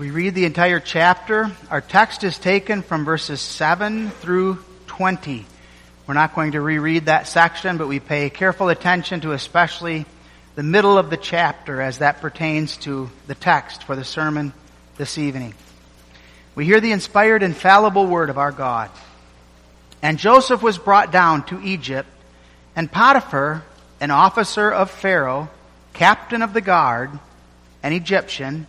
We read the entire chapter. Our text is taken from verses 7 through 20. We're not going to reread that section, but we pay careful attention to especially the middle of the chapter as that pertains to the text for the sermon this evening. We hear the inspired, infallible word of our God. And Joseph was brought down to Egypt, and Potiphar, an officer of Pharaoh, captain of the guard, an Egyptian,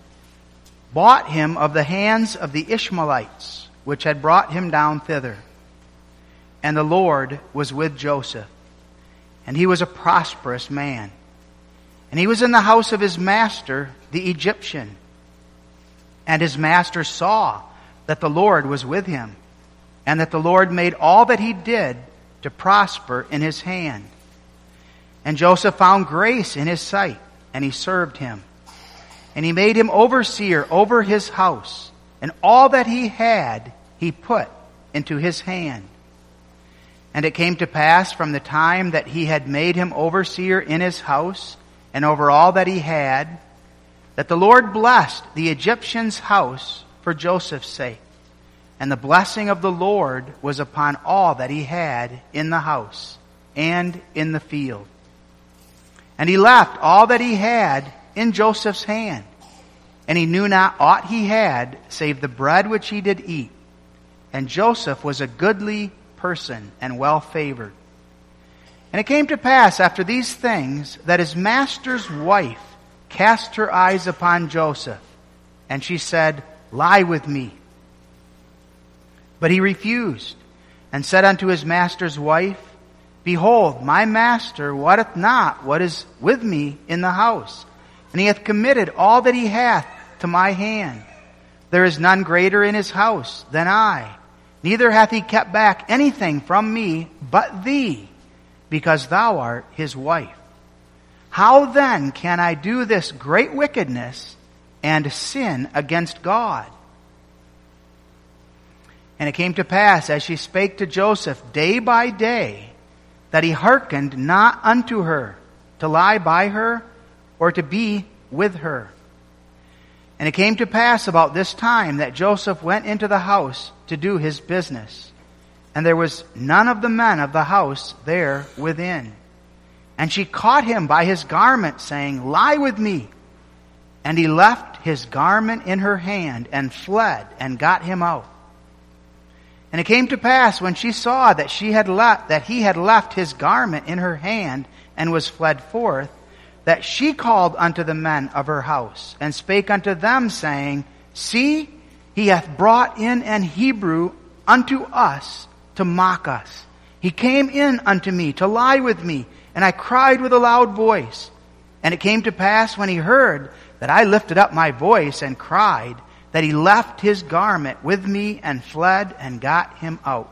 bought him of the hands of the Ishmaelites, which had brought him down thither. And the Lord was with Joseph, and he was a prosperous man. And he was in the house of his master, the Egyptian. And his master saw that the Lord was with him, and that the Lord made all that he did to prosper in his hand. And Joseph found grace in his sight, and he served him. And he made him overseer over his house, and all that he had he put into his hand. And it came to pass from the time that he had made him overseer in his house, and over all that he had, that the Lord blessed the Egyptian's house for Joseph's sake. And the blessing of the Lord was upon all that he had in the house and in the field. And he left all that he had in Joseph's hand. And he knew not aught he had save the bread which he did eat. And Joseph was a goodly person and well favored. And it came to pass after these things that his master's wife cast her eyes upon Joseph, and she said, Lie with me. But he refused, and said unto his master's wife, Behold, my master wotteth not what is with me in the house, and he hath committed all that he hath to my hand. There is none greater in his house than I, neither hath he kept back anything from me but thee, because thou art his wife. How then can I do this great wickedness and sin against God? And it came to pass, as she spake to Joseph day by day, that he hearkened not unto her to lie by her or to be with her. And it came to pass about this time that Joseph went into the house to do his business. And there was none of the men of the house there within. And she caught him by his garment, saying, Lie with me. And he left his garment in her hand and fled and got him out. And it came to pass when she saw that she had left, that he had left his garment in her hand and was fled forth, that she called unto the men of her house and spake unto them saying, See, he hath brought in an Hebrew unto us to mock us. He came in unto me to lie with me, and I cried with a loud voice. And it came to pass when he heard that I lifted up my voice and cried, that he left his garment with me and fled and got him out.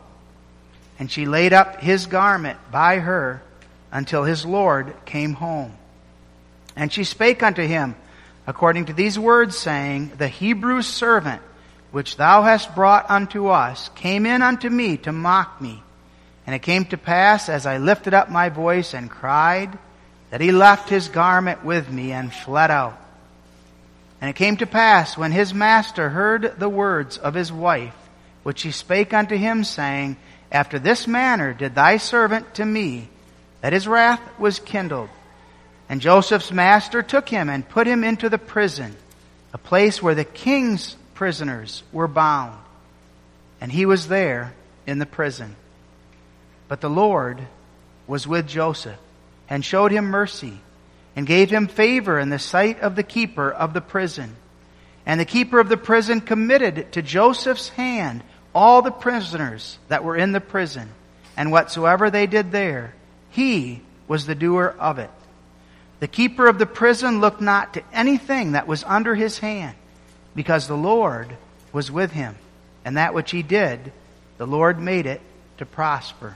And she laid up his garment by her until his Lord came home. And she spake unto him according to these words, saying, The Hebrew servant which thou hast brought unto us came in unto me to mock me. And it came to pass, as I lifted up my voice and cried, that he left his garment with me and fled out. And it came to pass, when his master heard the words of his wife, which she spake unto him, saying, After this manner did thy servant to me, that his wrath was kindled. And Joseph's master took him and put him into the prison, a place where the king's prisoners were bound. And he was there in the prison. But the Lord was with Joseph and showed him mercy and gave him favor in the sight of the keeper of the prison. And the keeper of the prison committed to Joseph's hand all the prisoners that were in the prison, and whatsoever they did there, he was the doer of it. The keeper of the prison looked not to anything that was under his hand, because the Lord was with him, and that which he did, the Lord made it to prosper.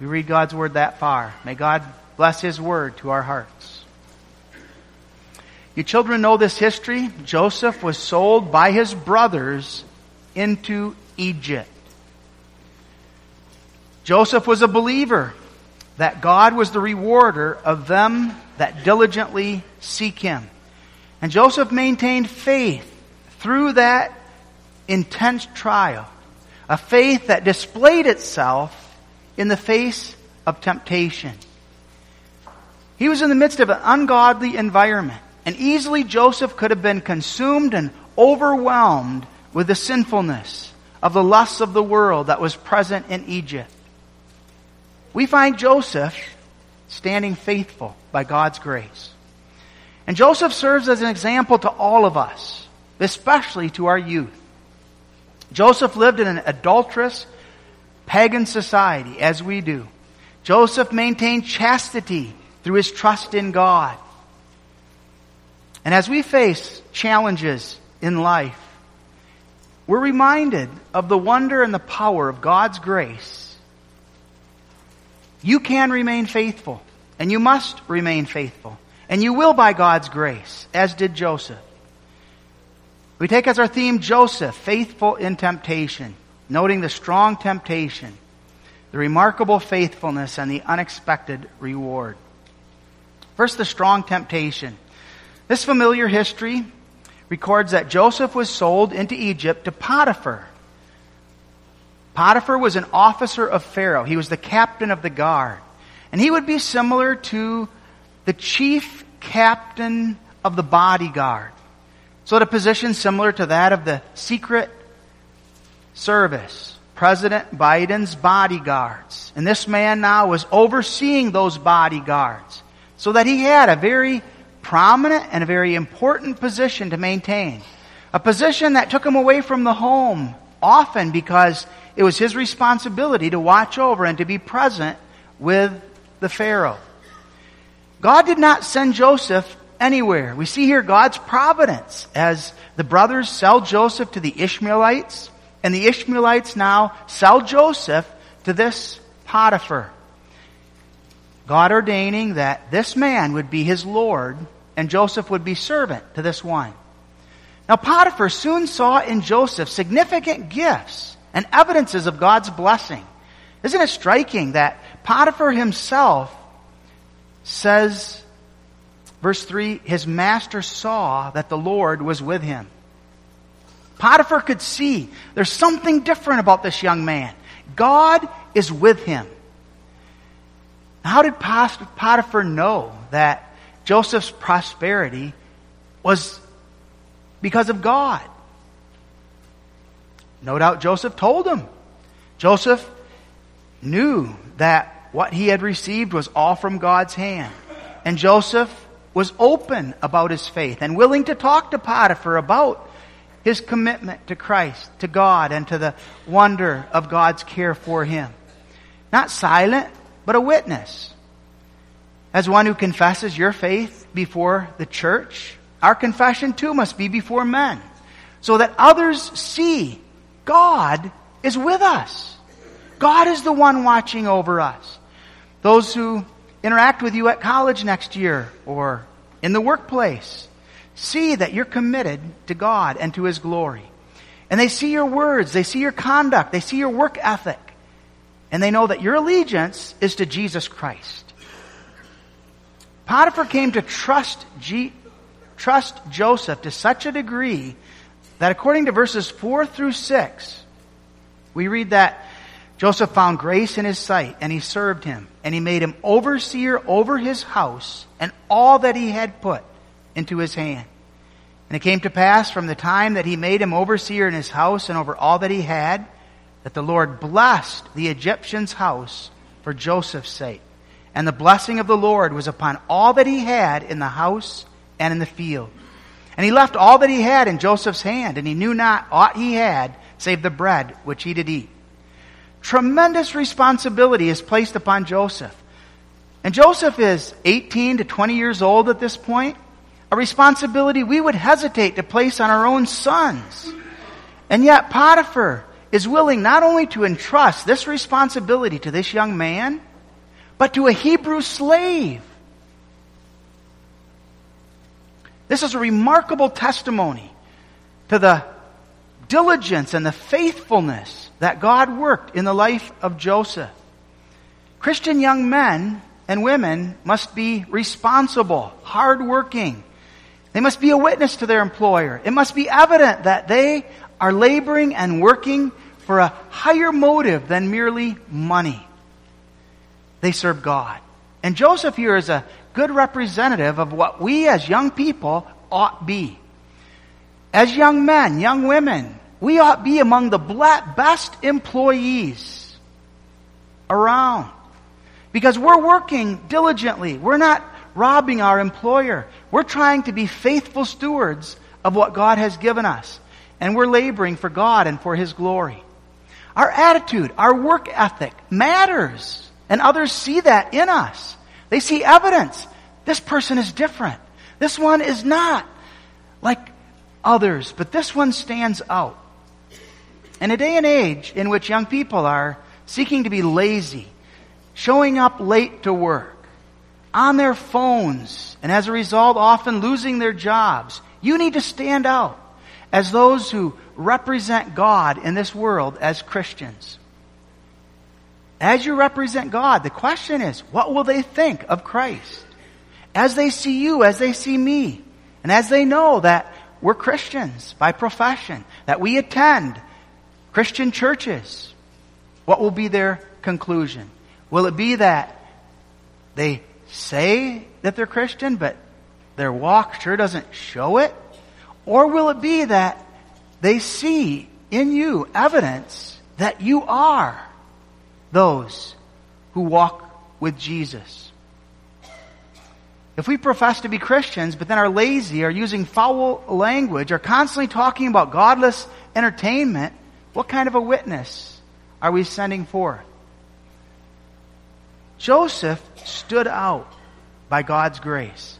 We read God's word that far. May God bless his word to our hearts. You children know this history. Joseph was sold by his brothers into Egypt. Joseph was a believer that God was the rewarder of them that diligently seek him. And Joseph maintained faith through that intense trial, a faith that displayed itself in the face of temptation. He was in the midst of an ungodly environment, and easily Joseph could have been consumed and overwhelmed with the sinfulness of the lusts of the world that was present in Egypt. We find Joseph standing faithful by God's grace. And Joseph serves as an example to all of us, especially to our youth. Joseph lived in an adulterous, pagan society, as we do. Joseph maintained chastity through his trust in God. And as we face challenges in life, we're reminded of the wonder and the power of God's grace. You can remain faithful, and you must remain faithful, and you will by God's grace, as did Joseph. We take as our theme Joseph, faithful in temptation, noting the strong temptation, the remarkable faithfulness, and the unexpected reward. First, the strong temptation. This familiar history records that Joseph was sold into Egypt to Potiphar. Potiphar was an officer of Pharaoh. He was the captain of the guard. And he would be similar to the chief captain of the bodyguard. So at a position similar to that of the secret service. President Biden's bodyguards. And this man now was overseeing those bodyguards. So that he had a very prominent and a very important position to maintain. A position that took him away from the home often because it was his responsibility to watch over and to be present with the Pharaoh. God did not send Joseph anywhere. We see here God's providence as the brothers sell Joseph to the Ishmaelites, and the Ishmaelites now sell Joseph to this Potiphar. God ordaining that this man would be his Lord and Joseph would be servant to this one. Now Potiphar soon saw in Joseph significant gifts and evidences of God's blessing. Isn't it striking that Potiphar himself says, verse 3, his master saw that the Lord was with him. Potiphar could see there's something different about this young man. God is with him. How did Potiphar know that Joseph's prosperity was because of God. No doubt Joseph told him. Joseph knew that what he had received was all from God's hand. And Joseph was open about his faith and willing to talk to Potiphar about his commitment to Christ, to God, and to the wonder of God's care for him. Not silent, but a witness as one who confesses your faith before the church, our confession too must be before men, so that others see God is with us. God is the one watching over us. Those who interact with you at college next year or in the workplace see that you're committed to God and to His glory. And they see your words, they see your conduct, they see your work ethic, and they know that your allegiance is to Jesus Christ. Potiphar came to trust, G- trust Joseph to such a degree that according to verses 4 through 6, we read that Joseph found grace in his sight and he served him and he made him overseer over his house and all that he had put into his hand. And it came to pass from the time that he made him overseer in his house and over all that he had, that the Lord blessed the Egyptian's house for Joseph's sake. And the blessing of the Lord was upon all that he had in the house and in the field. And he left all that he had in Joseph's hand, and he knew not aught he had save the bread which he did eat. Tremendous responsibility is placed upon Joseph. And Joseph is 18 to 20 years old at this point. A responsibility we would hesitate to place on our own sons. And yet Potiphar is willing not only to entrust this responsibility to this young man, but to a Hebrew slave. This is a remarkable testimony to the diligence and the faithfulness that God worked in the life of Joseph. Christian young men and women must be responsible, hardworking, They must be a witness to their employer. It must be evident that they are laboring and working for a higher motive than merely money. They serve God. And Joseph here is a good representative of what we as young people ought be. As young men, young women, we ought be among the best employees around. Because we're working diligently. We're not robbing our employer. We're trying to be faithful stewards of what God has given us. And we're laboring for God and for His glory. Our attitude, our work ethic matters. And others see that in us. They see evidence. This person is different. This one is not like others, but this one stands out. In a day and age in which young people are seeking to be lazy, showing up late to work, on their phones, and as a result often losing their jobs, you need to stand out as those who represent God in this world as Christians. As you represent God, the question is, what will they think of Christ? As they see you, as they see me, and as they know that we're Christians by profession, that we attend Christian churches, what will be their conclusion? Will it be that they say that they're Christian, but their walk sure doesn't show it? Or will it be that they see in you evidence that you are those who walk with Jesus? If we profess to be Christians, but then are lazy, are using foul language, are constantly talking about godless entertainment, what kind of a witness are we sending forth? Joseph stood out by God's grace.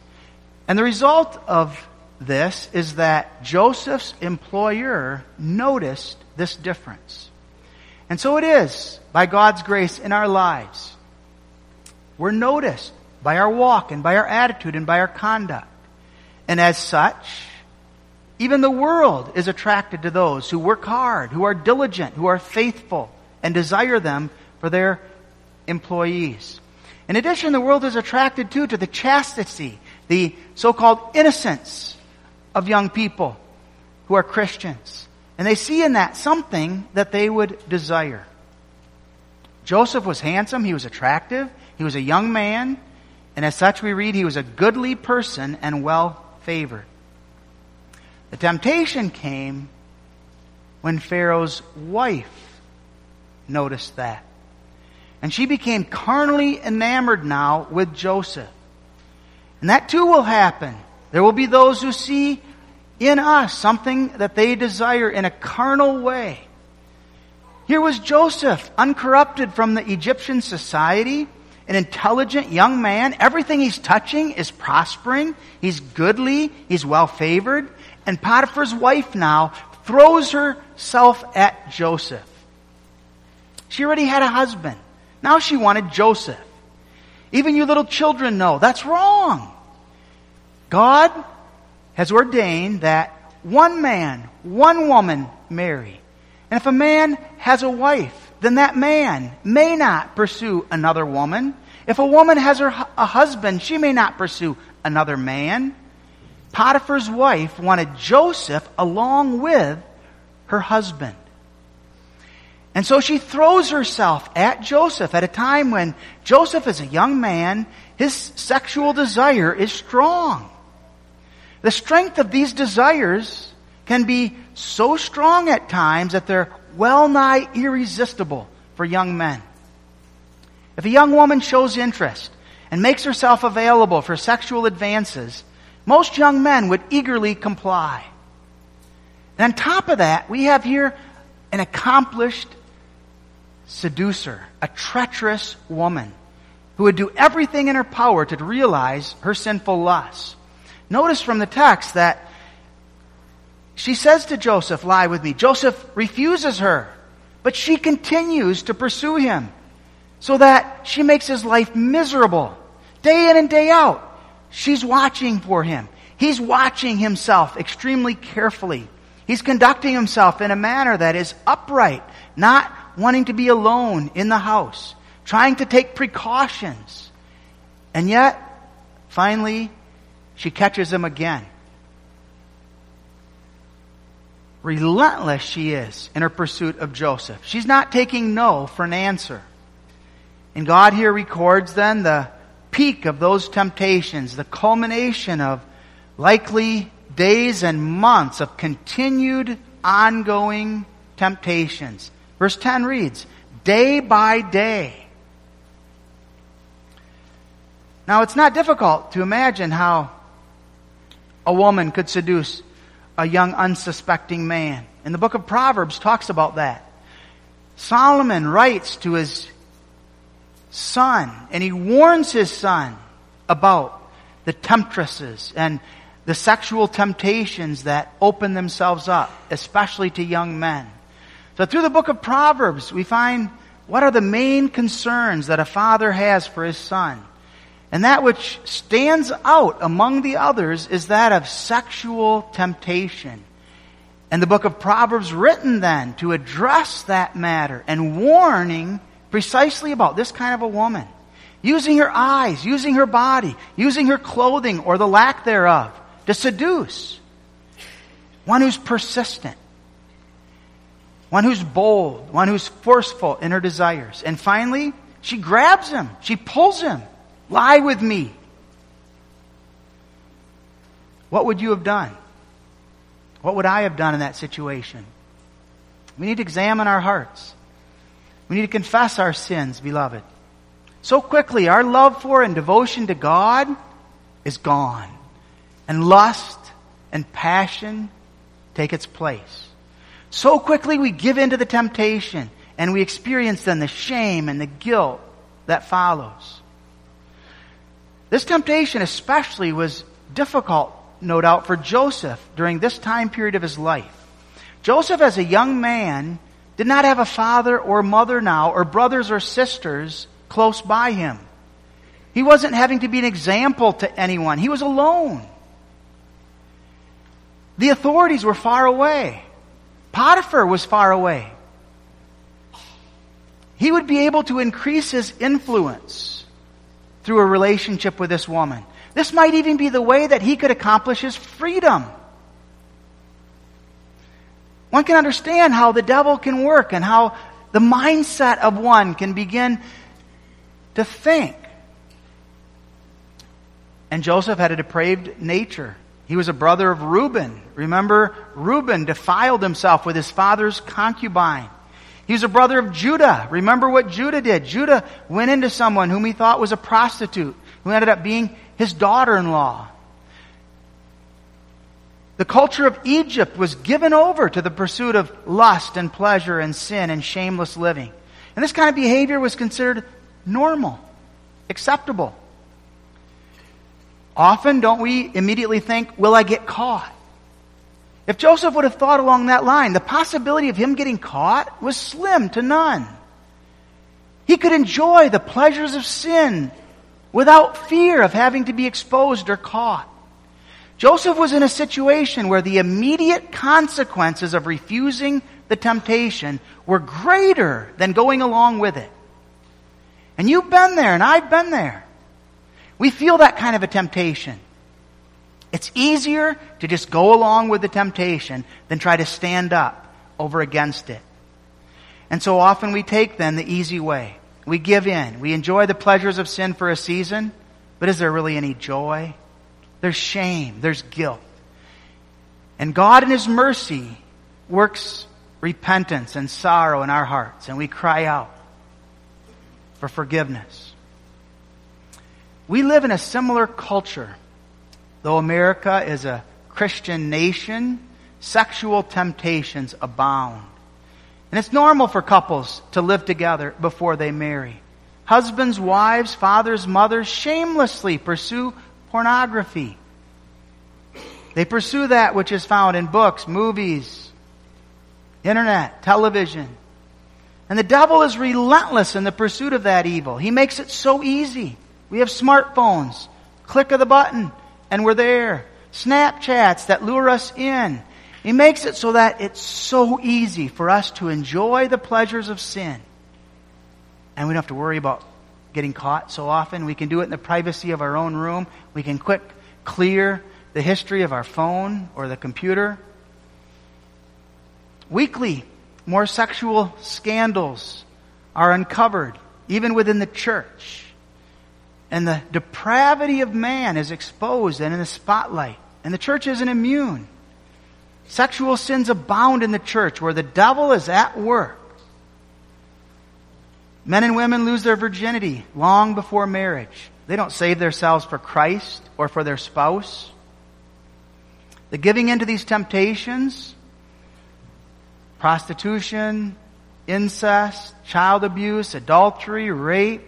And the result of this is that Joseph's employer noticed this difference. And so it is by God's grace in our lives. We're noticed by our walk and by our attitude and by our conduct. And as such, even the world is attracted to those who work hard, who are diligent, who are faithful, and desire them for their employees. In addition, the world is attracted too to the chastity, the so-called innocence of young people who are Christians. And they see in that something that they would desire. Joseph was handsome, he was attractive, he was a young man, and as such we read he was a goodly person and well favored. The temptation came when Pharaoh's wife noticed that. And she became carnally enamored now with Joseph. And that too will happen. There will be those who see in us something that they desire in a carnal way. Here was Joseph, uncorrupted from the Egyptian society, an intelligent young man. Everything he's touching is prospering. He's goodly. He's well favored. And Potiphar's wife now throws herself at Joseph. She already had a husband. Now she wanted Joseph. Even you little children know that's wrong. God has ordained that one man, one woman marry. And if a man has a wife, then that man may not pursue another woman. If a woman has her, a husband, she may not pursue another man. Potiphar's wife wanted Joseph along with her husband. And so she throws herself at Joseph at a time when Joseph is a young man, his sexual desire is strong. The strength of these desires can be so strong at times that they're well nigh irresistible for young men. If a young woman shows interest and makes herself available for sexual advances, most young men would eagerly comply. And on top of that, we have here an accomplished seducer, a treacherous woman who would do everything in her power to realize her sinful lusts. Notice from the text that she says to Joseph, Lie with me. Joseph refuses her, but she continues to pursue him so that she makes his life miserable. Day in and day out, she's watching for him. He's watching himself extremely carefully. He's conducting himself in a manner that is upright, not wanting to be alone in the house, trying to take precautions. And yet, finally, she catches him again. relentless she is in her pursuit of Joseph. She's not taking no for an answer. And God here records then the peak of those temptations, the culmination of likely days and months of continued ongoing temptations. Verse 10 reads, day by day. Now it's not difficult to imagine how a woman could seduce a young unsuspecting man. And the book of Proverbs talks about that. Solomon writes to his son, and he warns his son about the temptresses and the sexual temptations that open themselves up, especially to young men. So through the book of Proverbs, we find what are the main concerns that a father has for his son. And that which stands out among the others is that of sexual temptation. And the book of Proverbs written then to address that matter and warning precisely about this kind of a woman. Using her eyes, using her body, using her clothing or the lack thereof to seduce. One who's persistent. One who's bold. One who's forceful in her desires. And finally, she grabs him. She pulls him. Lie with me. What would you have done? What would I have done in that situation? We need to examine our hearts. We need to confess our sins, beloved. So quickly, our love for and devotion to God is gone. And lust and passion take its place. So quickly we give in to the temptation and we experience then the shame and the guilt that follows. This temptation especially was difficult, no doubt, for Joseph during this time period of his life. Joseph, as a young man, did not have a father or mother now, or brothers or sisters close by him. He wasn't having to be an example to anyone. He was alone. The authorities were far away. Potiphar was far away. He would be able to increase his influence through a relationship with this woman. This might even be the way that he could accomplish his freedom. One can understand how the devil can work and how the mindset of one can begin to think. And Joseph had a depraved nature. He was a brother of Reuben. Remember, Reuben defiled himself with his father's concubine. He was a brother of Judah. Remember what Judah did. Judah went into someone whom he thought was a prostitute, who ended up being his daughter-in-law. The culture of Egypt was given over to the pursuit of lust and pleasure and sin and shameless living. And this kind of behavior was considered normal, acceptable. Often, don't we immediately think, will I get caught? If Joseph would have thought along that line, the possibility of him getting caught was slim to none. He could enjoy the pleasures of sin without fear of having to be exposed or caught. Joseph was in a situation where the immediate consequences of refusing the temptation were greater than going along with it. And you've been there, and I've been there. We feel that kind of a temptation. It's easier to just go along with the temptation than try to stand up over against it. And so often we take then the easy way. We give in. We enjoy the pleasures of sin for a season, but is there really any joy? There's shame. There's guilt. And God in His mercy works repentance and sorrow in our hearts, and we cry out for forgiveness. We live in a similar culture Though America is a Christian nation, sexual temptations abound. And it's normal for couples to live together before they marry. Husbands, wives, fathers, mothers shamelessly pursue pornography. They pursue that which is found in books, movies, internet, television. And the devil is relentless in the pursuit of that evil. He makes it so easy. We have smartphones. Click of the button and we're there. Snapchats that lure us in. He makes it so that it's so easy for us to enjoy the pleasures of sin. And we don't have to worry about getting caught so often. We can do it in the privacy of our own room. We can quick clear the history of our phone or the computer. Weekly, more sexual scandals are uncovered, even within the church. And the depravity of man is exposed and in the spotlight. And the church isn't immune. Sexual sins abound in the church where the devil is at work. Men and women lose their virginity long before marriage. They don't save themselves for Christ or for their spouse. The giving into these temptations, prostitution, incest, child abuse, adultery, rape,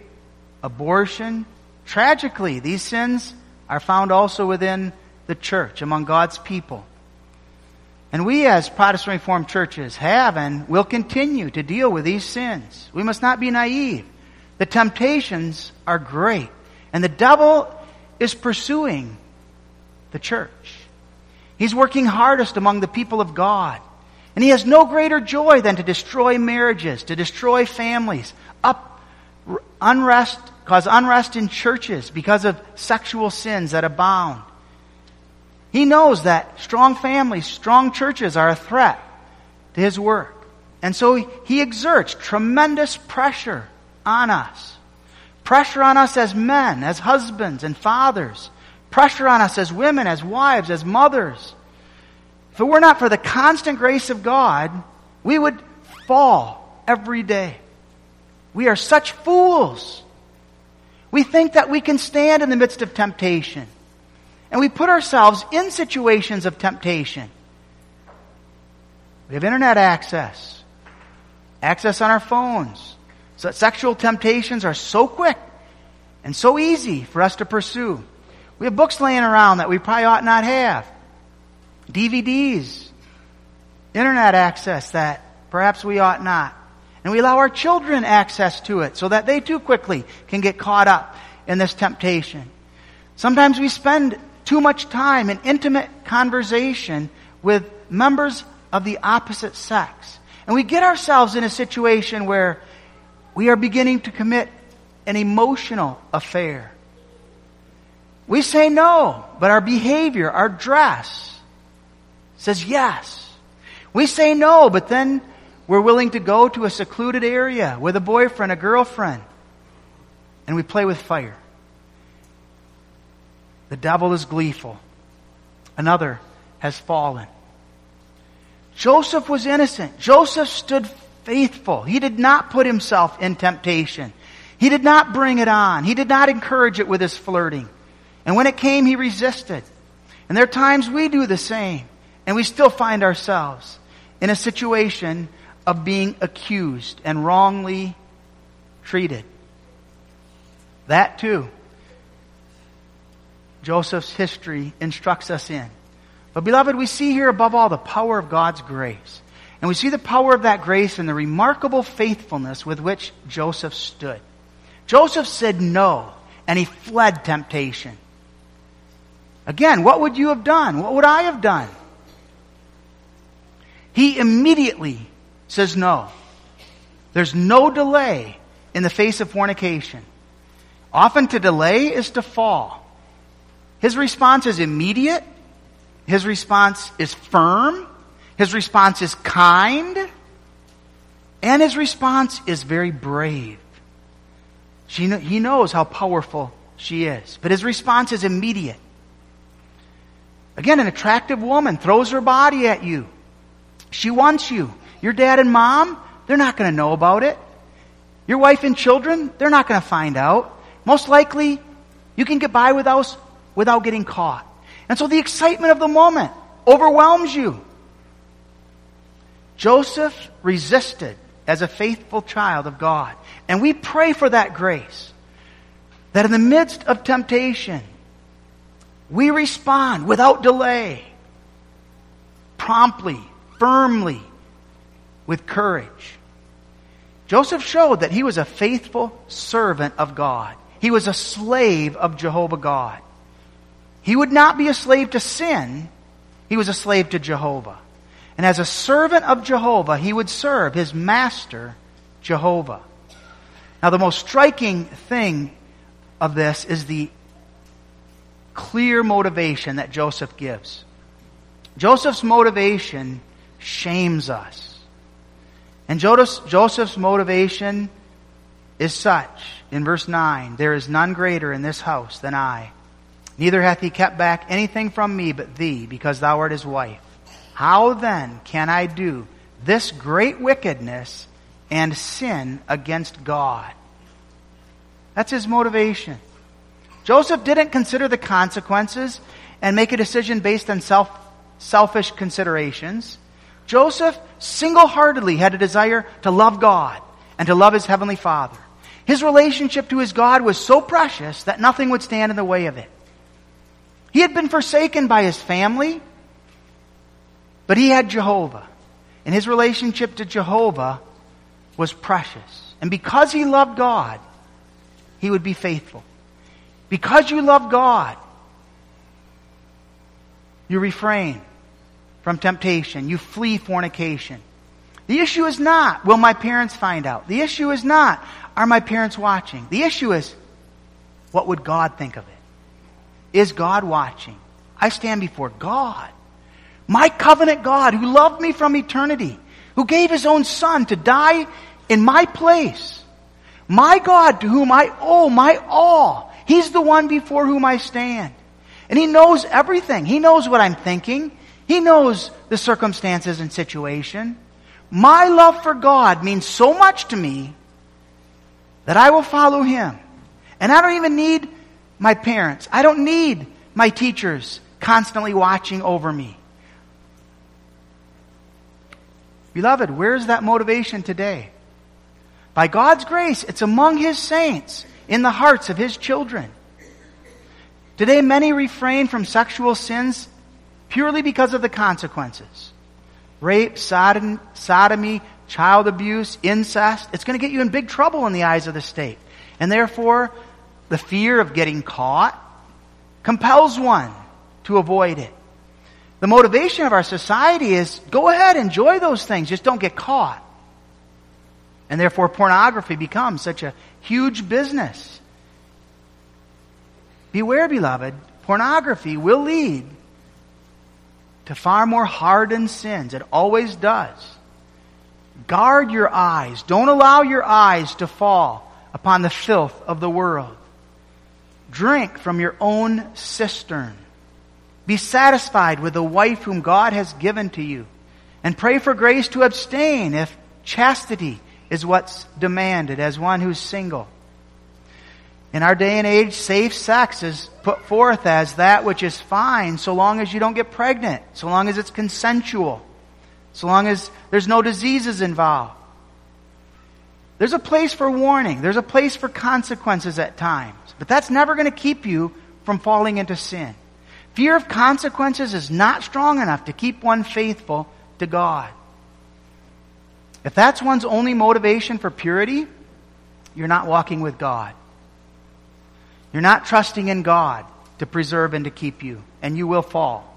abortion. Tragically, these sins are found also within the church, among God's people. And we as Protestant Reformed churches have and will continue to deal with these sins. We must not be naive. The temptations are great. And the devil is pursuing the church. He's working hardest among the people of God. And he has no greater joy than to destroy marriages, to destroy families, up unrest, cause unrest in churches because of sexual sins that abound. He knows that strong families, strong churches are a threat to his work. And so he exerts tremendous pressure on us. Pressure on us as men, as husbands and fathers. Pressure on us as women, as wives, as mothers. If it were not for the constant grace of God, we would fall every day. We are such fools. We think that we can stand in the midst of temptation. And we put ourselves in situations of temptation. We have internet access, access on our phones. So sexual temptations are so quick and so easy for us to pursue. We have books laying around that we probably ought not have. DVDs, internet access that perhaps we ought not. And we allow our children access to it so that they too quickly can get caught up in this temptation. Sometimes we spend too much time in intimate conversation with members of the opposite sex. And we get ourselves in a situation where we are beginning to commit an emotional affair. We say no, but our behavior, our dress says yes. We say no, but then we're willing to go to a secluded area with a boyfriend, a girlfriend, and we play with fire. The devil is gleeful. Another has fallen. Joseph was innocent. Joseph stood faithful. He did not put himself in temptation. He did not bring it on. He did not encourage it with his flirting. And when it came, he resisted. And there are times we do the same. And we still find ourselves in a situation of being accused and wrongly treated. That too Joseph's history instructs us in. But beloved, we see here above all the power of God's grace. And we see the power of that grace in the remarkable faithfulness with which Joseph stood. Joseph said no, and he fled temptation. Again, what would you have done? What would I have done? He immediately says no. There's no delay in the face of fornication. Often to delay is to fall. His response is immediate. His response is firm. His response is kind. And his response is very brave. She, he knows how powerful she is. But his response is immediate. Again, an attractive woman throws her body at you. She wants you. Your dad and mom, they're not going to know about it. Your wife and children, they're not going to find out. Most likely, you can get by without, without getting caught. And so the excitement of the moment overwhelms you. Joseph resisted as a faithful child of God. And we pray for that grace. That in the midst of temptation, we respond without delay, promptly, firmly, with courage. Joseph showed that he was a faithful servant of God. He was a slave of Jehovah God. He would not be a slave to sin. He was a slave to Jehovah. And as a servant of Jehovah, he would serve his master, Jehovah. Now, the most striking thing of this is the clear motivation that Joseph gives. Joseph's motivation shames us. And Joseph's motivation is such, in verse 9, there is none greater in this house than I. Neither hath he kept back anything from me but thee, because thou art his wife. How then can I do this great wickedness and sin against God? That's his motivation. Joseph didn't consider the consequences and make a decision based on self, selfish considerations. Joseph single heartedly had a desire to love God and to love his heavenly Father. His relationship to his God was so precious that nothing would stand in the way of it. He had been forsaken by his family, but he had Jehovah. And his relationship to Jehovah was precious. And because he loved God, he would be faithful. Because you love God, you refrain from temptation. You flee fornication. The issue is not, will my parents find out? The issue is not, are my parents watching? The issue is, what would God think of it? Is God watching? I stand before God. My covenant God who loved me from eternity, who gave his own son to die in my place. My God to whom I owe my all. He's the one before whom I stand. And he knows everything. He knows what I'm thinking. He knows the circumstances and situation. My love for God means so much to me that I will follow Him. And I don't even need my parents. I don't need my teachers constantly watching over me. Beloved, where's that motivation today? By God's grace, it's among His saints, in the hearts of His children. Today, many refrain from sexual sins purely because of the consequences. Rape, sodom, sodomy, child abuse, incest. It's going to get you in big trouble in the eyes of the state. And therefore, the fear of getting caught compels one to avoid it. The motivation of our society is go ahead, enjoy those things, just don't get caught. And therefore, pornography becomes such a huge business. Beware, beloved, pornography will lead to far more hardened sins. It always does. Guard your eyes. Don't allow your eyes to fall upon the filth of the world. Drink from your own cistern. Be satisfied with the wife whom God has given to you. And pray for grace to abstain if chastity is what's demanded as one who's single. In our day and age, safe sex is put forth as that which is fine so long as you don't get pregnant, so long as it's consensual, so long as there's no diseases involved. There's a place for warning. There's a place for consequences at times. But that's never going to keep you from falling into sin. Fear of consequences is not strong enough to keep one faithful to God. If that's one's only motivation for purity, you're not walking with God. You're not trusting in God to preserve and to keep you, and you will fall.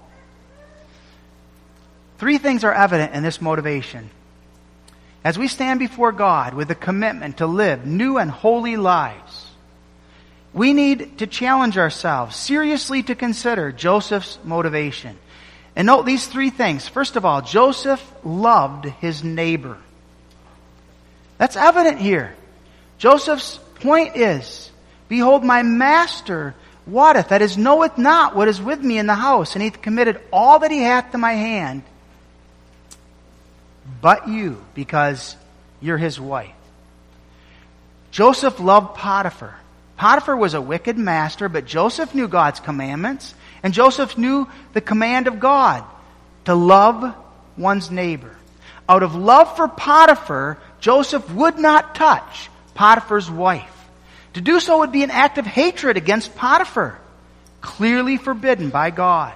Three things are evident in this motivation. As we stand before God with a commitment to live new and holy lives, we need to challenge ourselves seriously to consider Joseph's motivation. And note these three things. First of all, Joseph loved his neighbor. That's evident here. Joseph's point is Behold, my master wotteth, that is, knoweth not what is with me in the house, and he hath committed all that he hath to my hand, but you, because you're his wife. Joseph loved Potiphar. Potiphar was a wicked master, but Joseph knew God's commandments, and Joseph knew the command of God to love one's neighbor. Out of love for Potiphar, Joseph would not touch Potiphar's wife. To do so would be an act of hatred against Potiphar, clearly forbidden by God.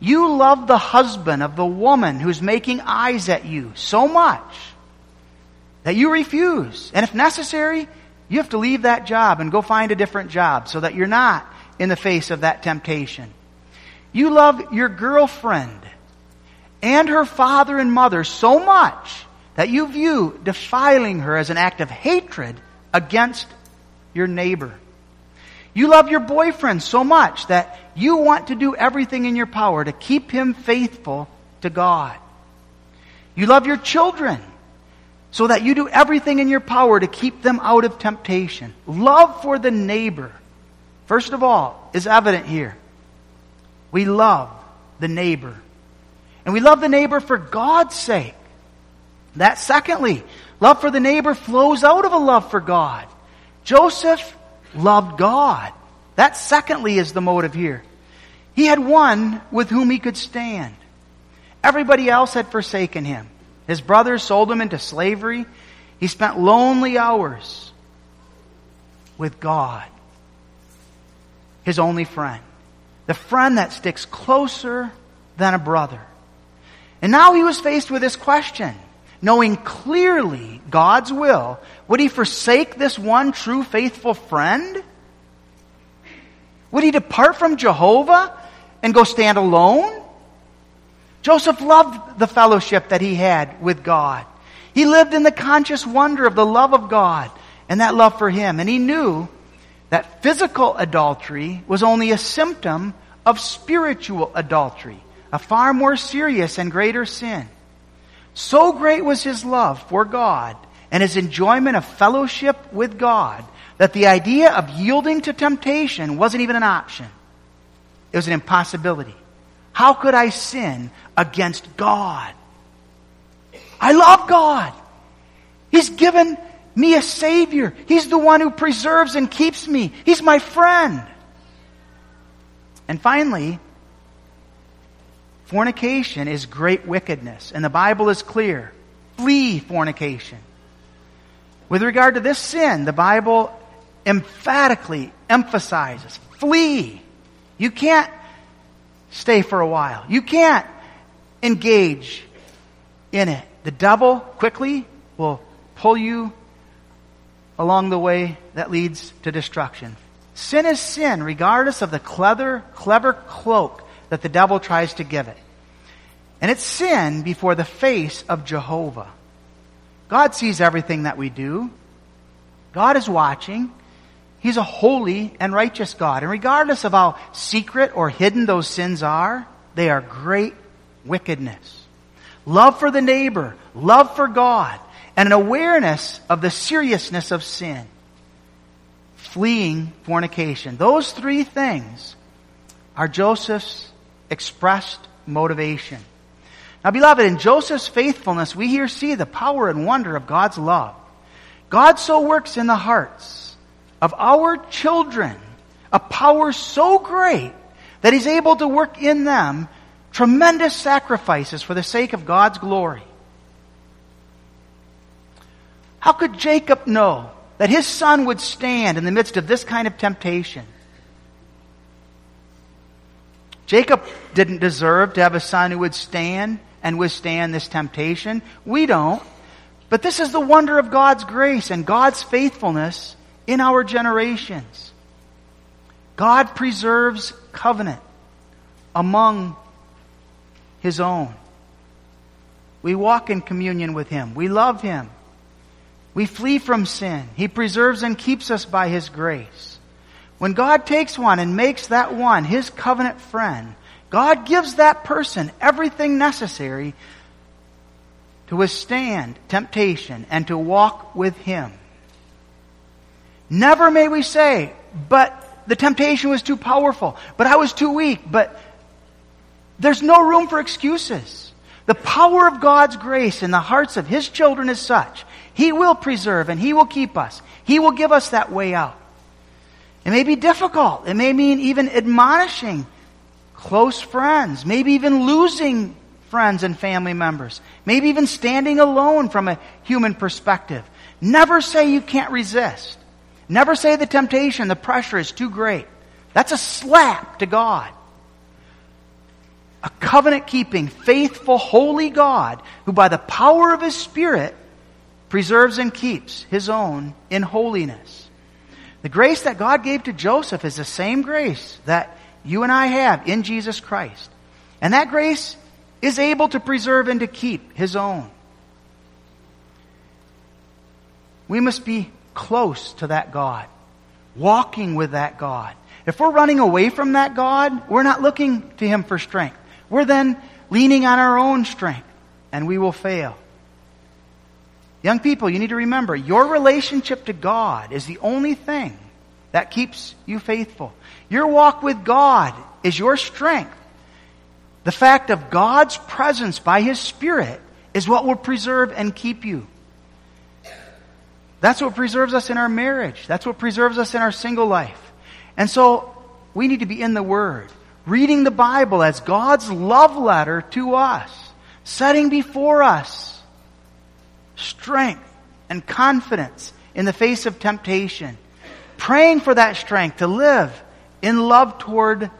You love the husband of the woman who's making eyes at you so much that you refuse. And if necessary, you have to leave that job and go find a different job so that you're not in the face of that temptation. You love your girlfriend and her father and mother so much that you view defiling her as an act of hatred against your neighbor. You love your boyfriend so much that you want to do everything in your power to keep him faithful to God. You love your children so that you do everything in your power to keep them out of temptation. Love for the neighbor, first of all, is evident here. We love the neighbor. And we love the neighbor for God's sake. That secondly, love for the neighbor flows out of a love for God. Joseph loved God. That secondly is the motive here. He had one with whom he could stand. Everybody else had forsaken him. His brothers sold him into slavery. He spent lonely hours with God, his only friend. The friend that sticks closer than a brother. And now he was faced with this question. Knowing clearly God's will, would he forsake this one true faithful friend? Would he depart from Jehovah and go stand alone? Joseph loved the fellowship that he had with God. He lived in the conscious wonder of the love of God and that love for him. And he knew that physical adultery was only a symptom of spiritual adultery, a far more serious and greater sin. So great was his love for God and his enjoyment of fellowship with God that the idea of yielding to temptation wasn't even an option. It was an impossibility. How could I sin against God? I love God. He's given me a Savior. He's the one who preserves and keeps me. He's my friend. And finally, fornication is great wickedness, and the Bible is clear. Flee fornication. With regard to this sin, the Bible emphatically emphasizes flee. You can't stay for a while. You can't engage in it. The devil quickly will pull you along the way that leads to destruction. Sin is sin, regardless of the clever, clever cloak that the devil tries to give it. And it's sin before the face of Jehovah. God sees everything that we do. God is watching. He's a holy and righteous God. And regardless of how secret or hidden those sins are, they are great wickedness. Love for the neighbor, love for God, and an awareness of the seriousness of sin. Fleeing fornication. Those three things are Joseph's expressed motivation. Now, beloved, in Joseph's faithfulness, we here see the power and wonder of God's love. God so works in the hearts of our children a power so great that He's able to work in them tremendous sacrifices for the sake of God's glory. How could Jacob know that his son would stand in the midst of this kind of temptation? Jacob didn't deserve to have a son who would stand and withstand this temptation. We don't. But this is the wonder of God's grace and God's faithfulness in our generations. God preserves covenant among His own. We walk in communion with Him. We love Him. We flee from sin. He preserves and keeps us by His grace. When God takes one and makes that one His covenant friend, God gives that person everything necessary to withstand temptation and to walk with Him. Never may we say, but the temptation was too powerful, but I was too weak, but there's no room for excuses. The power of God's grace in the hearts of His children is such. He will preserve and He will keep us. He will give us that way out. It may be difficult. It may mean even admonishing close friends, maybe even losing friends and family members, maybe even standing alone from a human perspective. Never say you can't resist. Never say the temptation, the pressure is too great. That's a slap to God. A covenant keeping, faithful, holy God who by the power of His Spirit preserves and keeps His own in holiness. The grace that God gave to Joseph is the same grace that you and I have in Jesus Christ. And that grace is able to preserve and to keep His own. We must be close to that God, walking with that God. If we're running away from that God, we're not looking to Him for strength. We're then leaning on our own strength, and we will fail. Young people, you need to remember your relationship to God is the only thing that keeps you faithful. Your walk with God is your strength. The fact of God's presence by His Spirit is what will preserve and keep you. That's what preserves us in our marriage. That's what preserves us in our single life. And so we need to be in the Word, reading the Bible as God's love letter to us, setting before us strength and confidence in the face of temptation, praying for that strength to live in love toward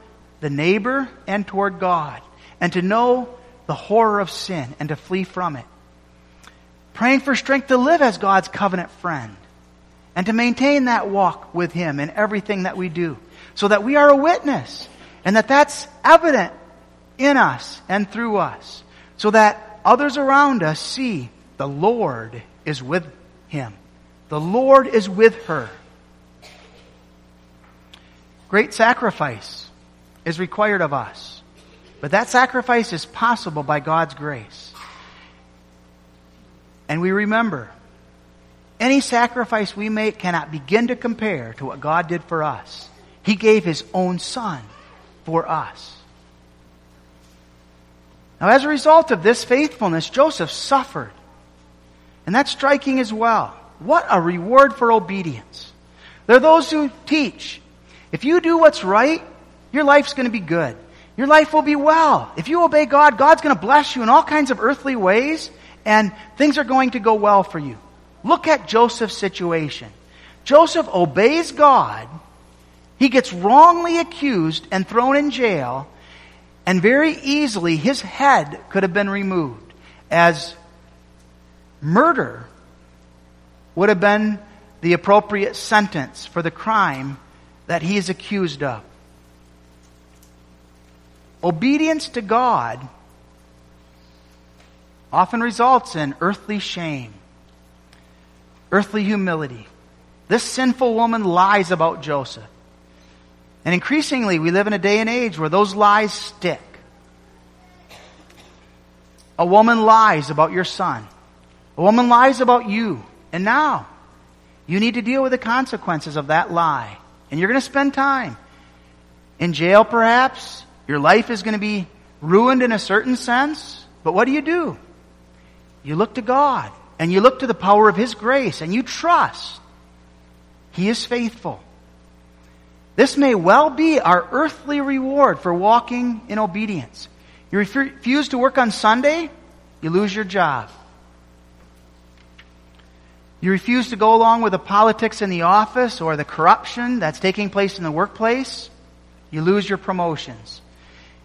the neighbor and toward God, and to know the horror of sin and to flee from it. Praying for strength to live as God's covenant friend and to maintain that walk with Him in everything that we do so that we are a witness and that that's evident in us and through us so that others around us see the Lord is with him. The Lord is with her. Great sacrifice is required of us. But that sacrifice is possible by God's grace. And we remember, any sacrifice we make cannot begin to compare to what God did for us. He gave His own Son for us. Now, as a result of this faithfulness, Joseph suffered. And that's striking as well. What a reward for obedience. There are those who teach if you do what's right, your life's going to be good. Your life will be well. If you obey God, God's going to bless you in all kinds of earthly ways, and things are going to go well for you. Look at Joseph's situation. Joseph obeys God. He gets wrongly accused and thrown in jail, and very easily his head could have been removed as murder would have been the appropriate sentence for the crime that he is accused of. Obedience to God often results in earthly shame, earthly humility. This sinful woman lies about Joseph. And increasingly, we live in a day and age where those lies stick. A woman lies about your son. A woman lies about you. And now, you need to deal with the consequences of that lie. And you're going to spend time in jail, perhaps. Your life is going to be ruined in a certain sense. But what do you do? You look to God and you look to the power of His grace and you trust He is faithful. This may well be our earthly reward for walking in obedience. You refuse to work on Sunday, you lose your job. You refuse to go along with the politics in the office or the corruption that's taking place in the workplace, you lose your promotions.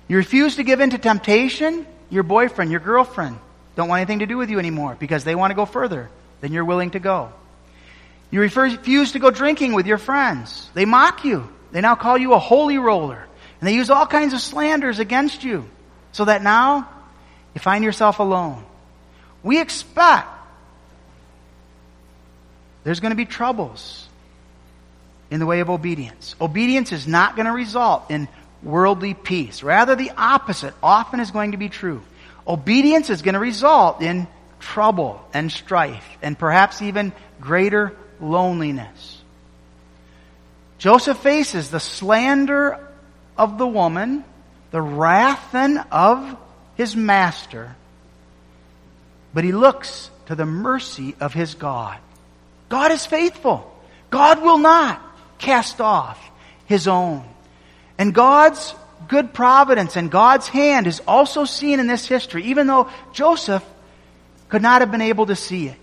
You refuse to give in to temptation, your boyfriend, your girlfriend don't want anything to do with you anymore because they want to go further than you're willing to go. You refuse to go drinking with your friends. They mock you. They now call you a holy roller. And they use all kinds of slanders against you so that now you find yourself alone. We expect there's going to be troubles in the way of obedience. Obedience is not going to result in worldly peace. Rather, the opposite often is going to be true. Obedience is going to result in trouble and strife and perhaps even greater loneliness. Joseph faces the slander of the woman, the wrath of his master, but he looks to the mercy of his God. God is faithful. God will not cast off his own. And God's good providence and God's hand is also seen in this history, even though Joseph could not have been able to see it.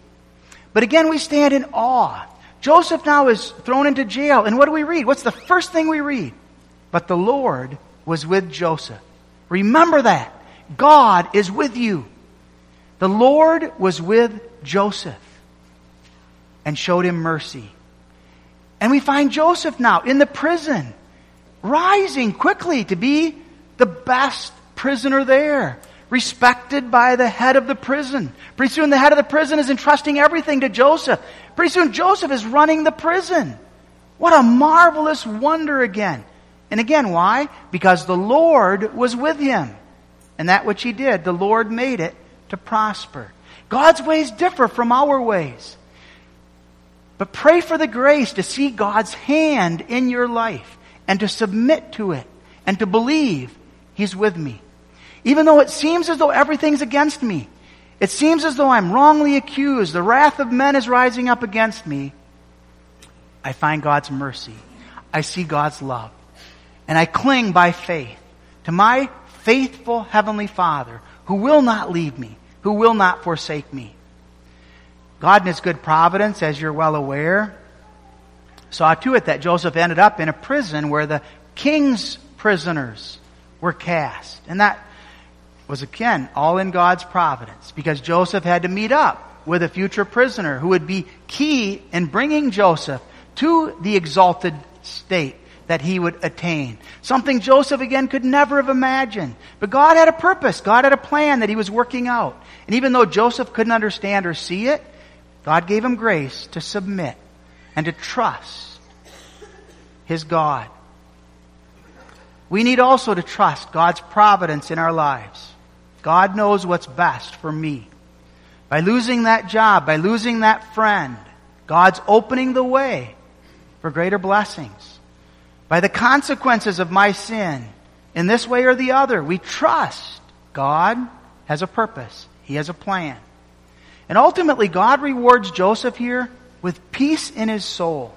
But again, we stand in awe. Joseph now is thrown into jail. And what do we read? What's the first thing we read? But the Lord was with Joseph. Remember that. God is with you. The Lord was with Joseph and showed him mercy. And we find Joseph now in the prison, rising quickly to be the best prisoner there, respected by the head of the prison. Pretty soon the head of the prison is entrusting everything to Joseph. Pretty soon Joseph is running the prison. What a marvelous wonder again. And again, why? Because the Lord was with him. And that which he did, the Lord made it to prosper. God's ways differ from our ways. But pray for the grace to see God's hand in your life and to submit to it and to believe He's with me. Even though it seems as though everything's against me, it seems as though I'm wrongly accused, the wrath of men is rising up against me, I find God's mercy. I see God's love. And I cling by faith to my faithful Heavenly Father who will not leave me, who will not forsake me. God in His good providence, as you're well aware, saw to it that Joseph ended up in a prison where the king's prisoners were cast. And that was again all in God's providence because Joseph had to meet up with a future prisoner who would be key in bringing Joseph to the exalted state that he would attain. Something Joseph again could never have imagined. But God had a purpose. God had a plan that he was working out. And even though Joseph couldn't understand or see it, God gave him grace to submit and to trust his God. We need also to trust God's providence in our lives. God knows what's best for me. By losing that job, by losing that friend, God's opening the way for greater blessings. By the consequences of my sin, in this way or the other, we trust God has a purpose. He has a plan. And ultimately, God rewards Joseph here with peace in his soul.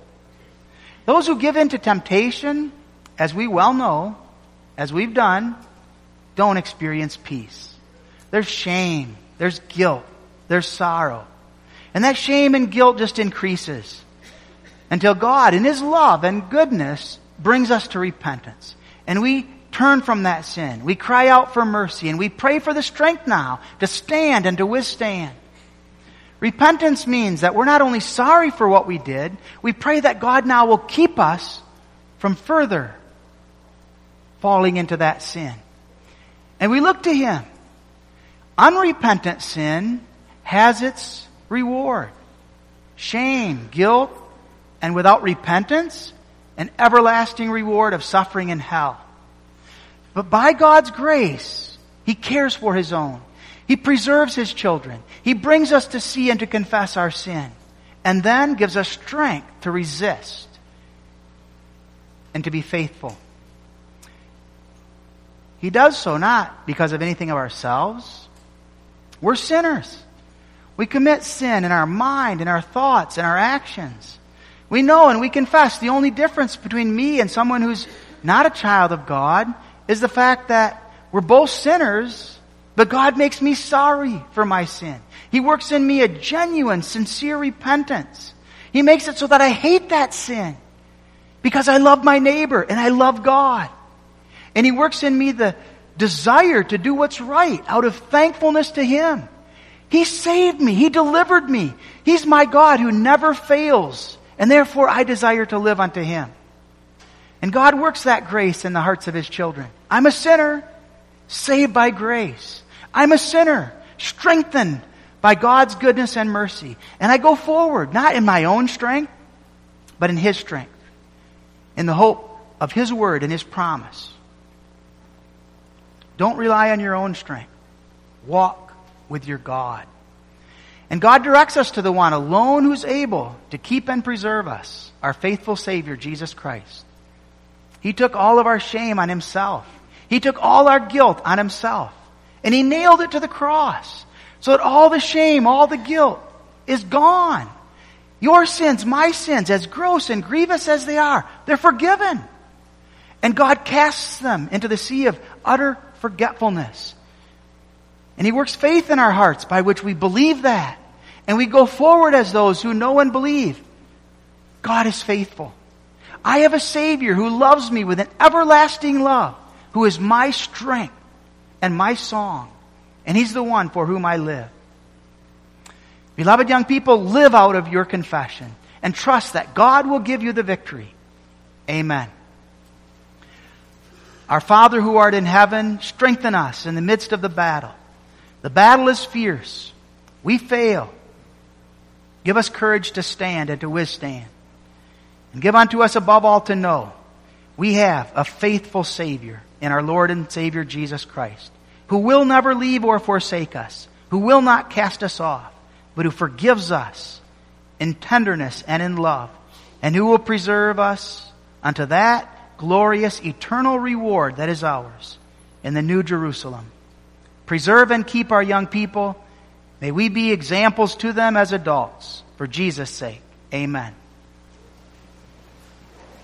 Those who give in to temptation, as we well know, as we've done, don't experience peace. There's shame, there's guilt, there's sorrow. And that shame and guilt just increases until God, in His love and goodness, brings us to repentance. And we turn from that sin. We cry out for mercy and we pray for the strength now to stand and to withstand. Repentance means that we're not only sorry for what we did, we pray that God now will keep us from further falling into that sin. And we look to Him. Unrepentant sin has its reward. Shame, guilt, and without repentance, an everlasting reward of suffering in hell. But by God's grace, He cares for His own. He preserves His children. He brings us to see and to confess our sin. And then gives us strength to resist and to be faithful. He does so not because of anything of ourselves. We're sinners. We commit sin in our mind, in our thoughts, in our actions. We know and we confess the only difference between me and someone who's not a child of God is the fact that we're both sinners but God makes me sorry for my sin. He works in me a genuine, sincere repentance. He makes it so that I hate that sin because I love my neighbor and I love God. And He works in me the desire to do what's right out of thankfulness to Him. He saved me. He delivered me. He's my God who never fails. And therefore I desire to live unto Him. And God works that grace in the hearts of His children. I'm a sinner, saved by grace. I'm a sinner, strengthened by God's goodness and mercy. And I go forward, not in my own strength, but in His strength, in the hope of His word and His promise. Don't rely on your own strength. Walk with your God. And God directs us to the one alone who's able to keep and preserve us, our faithful Savior, Jesus Christ. He took all of our shame on Himself. He took all our guilt on Himself. And he nailed it to the cross. So that all the shame, all the guilt is gone. Your sins, my sins, as gross and grievous as they are, they're forgiven. And God casts them into the sea of utter forgetfulness. And He works faith in our hearts by which we believe that. And we go forward as those who know and believe. God is faithful. I have a Savior who loves me with an everlasting love, who is my strength and my song. And He's the one for whom I live. Beloved young people, live out of your confession and trust that God will give you the victory. Amen. Our Father who art in heaven, strengthen us in the midst of the battle. The battle is fierce. We fail. Give us courage to stand and to withstand. And give unto us above all to know we have a faithful Savior in our Lord and Savior Jesus Christ, who will never leave or forsake us, who will not cast us off, but who forgives us in tenderness and in love, and who will preserve us unto that glorious eternal reward that is ours in the New Jerusalem. Preserve and keep our young people. May we be examples to them as adults. For Jesus' sake. Amen.